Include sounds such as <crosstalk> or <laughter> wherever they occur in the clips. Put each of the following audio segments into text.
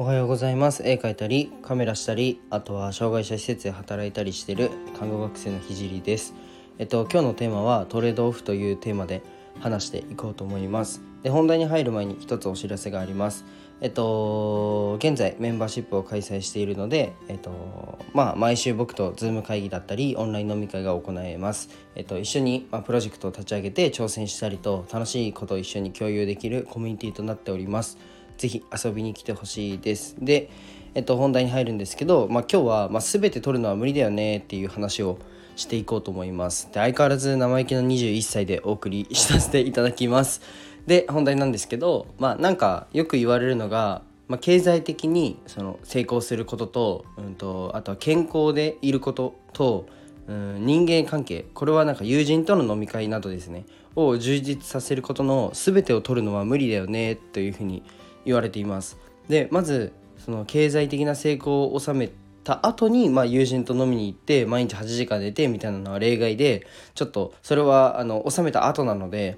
おはようございます。絵描いたりカメラしたりあとは障害者施設で働いたりしてる看護学生のひじりです。えっと今日のテーマはトレードオフというテーマで話していこうと思います。で本題に入る前に一つお知らせがあります。えっと現在メンバーシップを開催しているのでえっとまあ毎週僕と Zoom 会議だったりオンライン飲み会が行えます。えっと一緒に、まあ、プロジェクトを立ち上げて挑戦したりと楽しいことを一緒に共有できるコミュニティとなっております。ぜひ遊びに来てほしいです。でえっと本題に入るんですけど、まあ、今日は、まあ、全て取るのは無理だよねっていう話をしていこうと思います。で相変わらず生意気な21歳でお送りさせていただきます。で本題なんですけどまあなんかよく言われるのが、まあ、経済的にその成功することと,、うんと、あとは健康でいることと、うん、人間関係。これはなんか友人との飲み会などですね。を充実させることの全てを取るのは無理だよねというふうに言われています。でまずその経済的な成功を収めた後にまあ友人と飲みに行って毎日8時間寝てみたいなのは例外でちょっとそれはあの収めた後なので、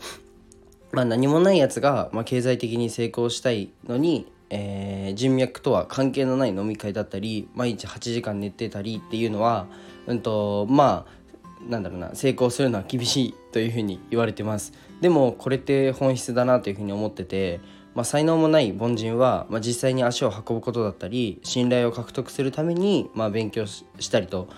まあ、何もないやつが、まあ、経済的に成功したいのに、えー、人脈とは関係のない飲み会だったり毎日8時間寝てたりっていうのは、うんとまあなんだろうな成功するのは厳しいというふうに言われてます。でもこれって本質だなというふうに思っててまあ、才能もない凡人は、まあ、実際に足を運ぶことだったり信頼を獲得するために、まあ、勉強したりと,、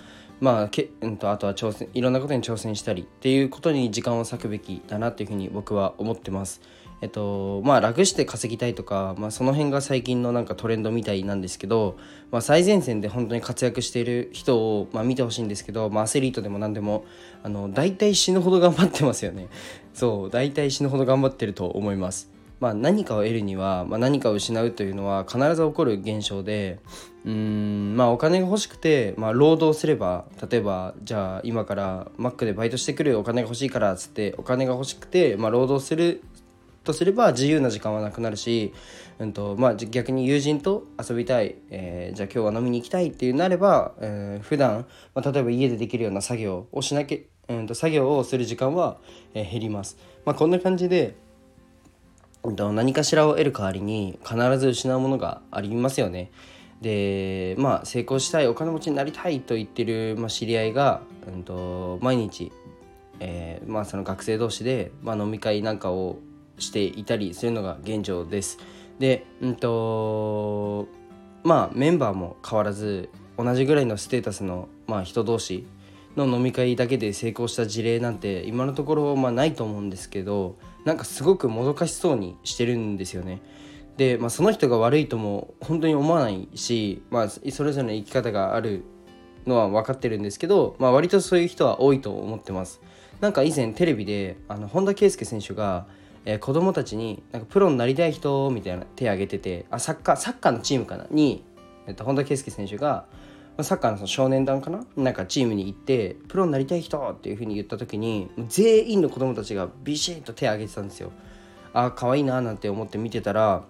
まあけうん、とあとは挑戦いろんなことに挑戦したりっていうことに時間を割くべきだなというふうに僕は思ってます。えっとまあ、楽して稼ぎたいとか、まあ、その辺が最近のなんかトレンドみたいなんですけど、まあ、最前線で本当に活躍している人を、まあ、見てほしいんですけど、まあ、アスリートでも何でもあの大体死ぬほど頑張ってますよねそう大体死ぬほど頑張ってると思いますまあ、何かを得るには、まあ、何かを失うというのは必ず起こる現象でうんまあお金が欲しくて、まあ、労働すれば例えばじゃあ今からマックでバイトしてくるお金が欲しいからっつってお金が欲しくて、まあ、労働するとすれば自由な時間はなくなるし、うんとまあ、逆に友人と遊びたい、えー、じゃあ今日は飲みに行きたいっていうなれば、えー、普段、まあ、例えば家でできるような作業をしなきゃ、うん、と作業をする時間は、えー、減ります。まあ、こんな感じで何かしらを得る代わりに必ず失うものがありますよね。でまあ成功したいお金持ちになりたいと言ってる、知り合いが、うんと、毎日、えー、まあ、その学生同士で、まあ、飲み会なんかをしていたりするのが現状です。で、うんとまあメンバーも変わらず同じぐらいのステータスの、まあ、人同士の飲み会だけで成功した事例なんて今のところまあないと思うんですけどなんかすごくもどかしそうにしてるんですよね。で、まあ、その人が悪いとも本当に思わないし、まあ、それぞれの生き方があるのは分かってるんですけど、まあ、割とそういう人は多いと思ってます。なんか以前テレビであの本田圭佑選手が、えー、子供たちになんかプロになりたい人みたいな手を挙げててあサッカーサッカーのチームかなに、えっと、本田圭佑選手がサッカーのその少年団かな？なんかチームに行ってプロになりたい人っていうふうに言った時に全員の子供たちがビシッと手を挙げてたんですよ。あ可愛いななんて思って見てたら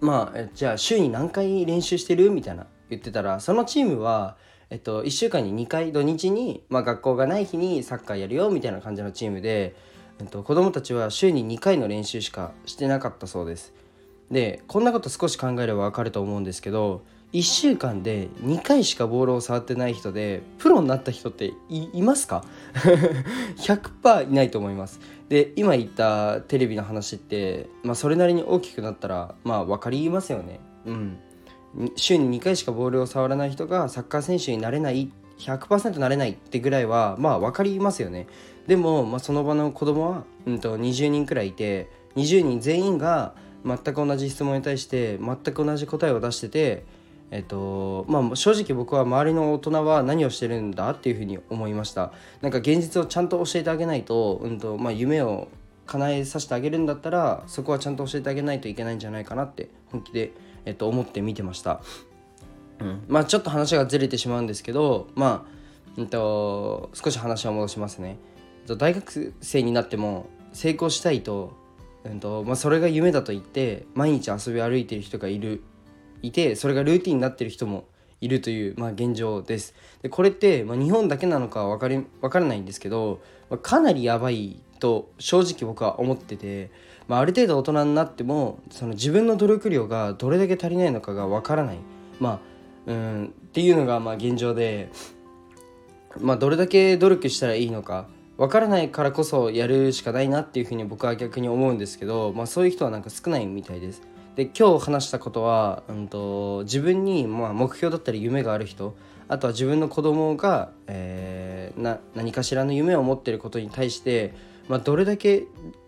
まあじゃあ週に何回練習してる？みたいな言ってたらそのチームはえっと、1週間に2回土日に、まあ、学校がない日にサッカーやるよみたいな感じのチームで、えっと、子供たちは週に2回の練習しかしてなかったそうです。でこんなこと少し考えれば分かると思うんですけど1週間で2回しかボールを触ってない人でプロになった人っていますか？<laughs> 100%いないと思います。で今言ったテレビの話って、まあ、それなりに大きくなったらまあ分かりますよね。うん。週に2回しかボールを触らない人がサッカー選手になれない100%なれないってぐらいはまあ分かりますよね。でも、まあ、その場の子供は、うんと、20人くらいいて20人全員が全く同じ質問に対して全く同じ答えを出しててえっとまあ、正直僕は周りの大人は何をしてるんだっていうふうに思いました。なんか現実をちゃんと教えてあげないと,、うんとまあ、夢を叶えさせてあげるんだったらそこはちゃんと教えてあげないといけないんじゃないかなって本気で、えっと、思って見てました、うん、まあちょっと話がずれてしまうんですけどまあ、うんと、少し話を戻しますね。大学生になっても成功したいと,、うんとまあ、それが夢だと言って毎日遊び歩いてる人がいるいてそれがルーティンになってる人もいるという、まあ、現状ですでこれって、まあ、日本だけなのか分かり分からないんですけど、まあ、かなりやばいと正直僕は思ってて、まあ、ある程度大人になってもその自分の努力量がどれだけ足りないのかがわからない、まあ、うんっていうのがまあ現状で、まあ、どれだけ努力したらいいのかわからないからこそやるしかないなっていうふうに僕は逆に思うんですけど、まあ、そういう人はなんか少ないみたいです。で今日話したことは、うんと、自分にまあ目標だったり夢がある人あとは自分の子供が、えー、な何かしらの夢を持ってることに対して、まあ、どれだけ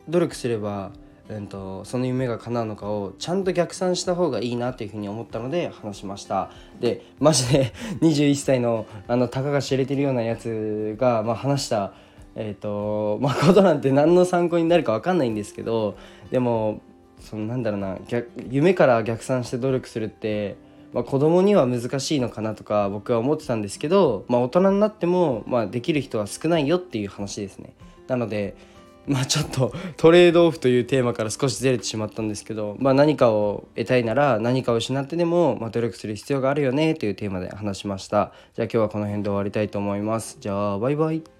努力すれば、うんと、その夢が叶うのかをちゃんと逆算した方がいいなっていうふうに思ったので話しました。でマジで <laughs> 21歳のあのたかが知れてるようなやつが、まあ、話したえーとまあ、ことなんて何の参考になるか分かんないんですけどでもそのなんだろうな逆夢から逆算して努力するって、まあ、子供には難しいのかなとか僕は思ってたんですけど、まあ、大人になっても、まあ、できる人は少ないよっていう話ですね。なのでまあちょっとトレードオフというテーマから少しずれてしまったんですけど、まあ、何かを得たいなら何かを失ってでも、まあ、努力する必要があるよねというテーマで話しました。じゃあ今日はこの辺で終わりたいと思います。じゃあバイバイ。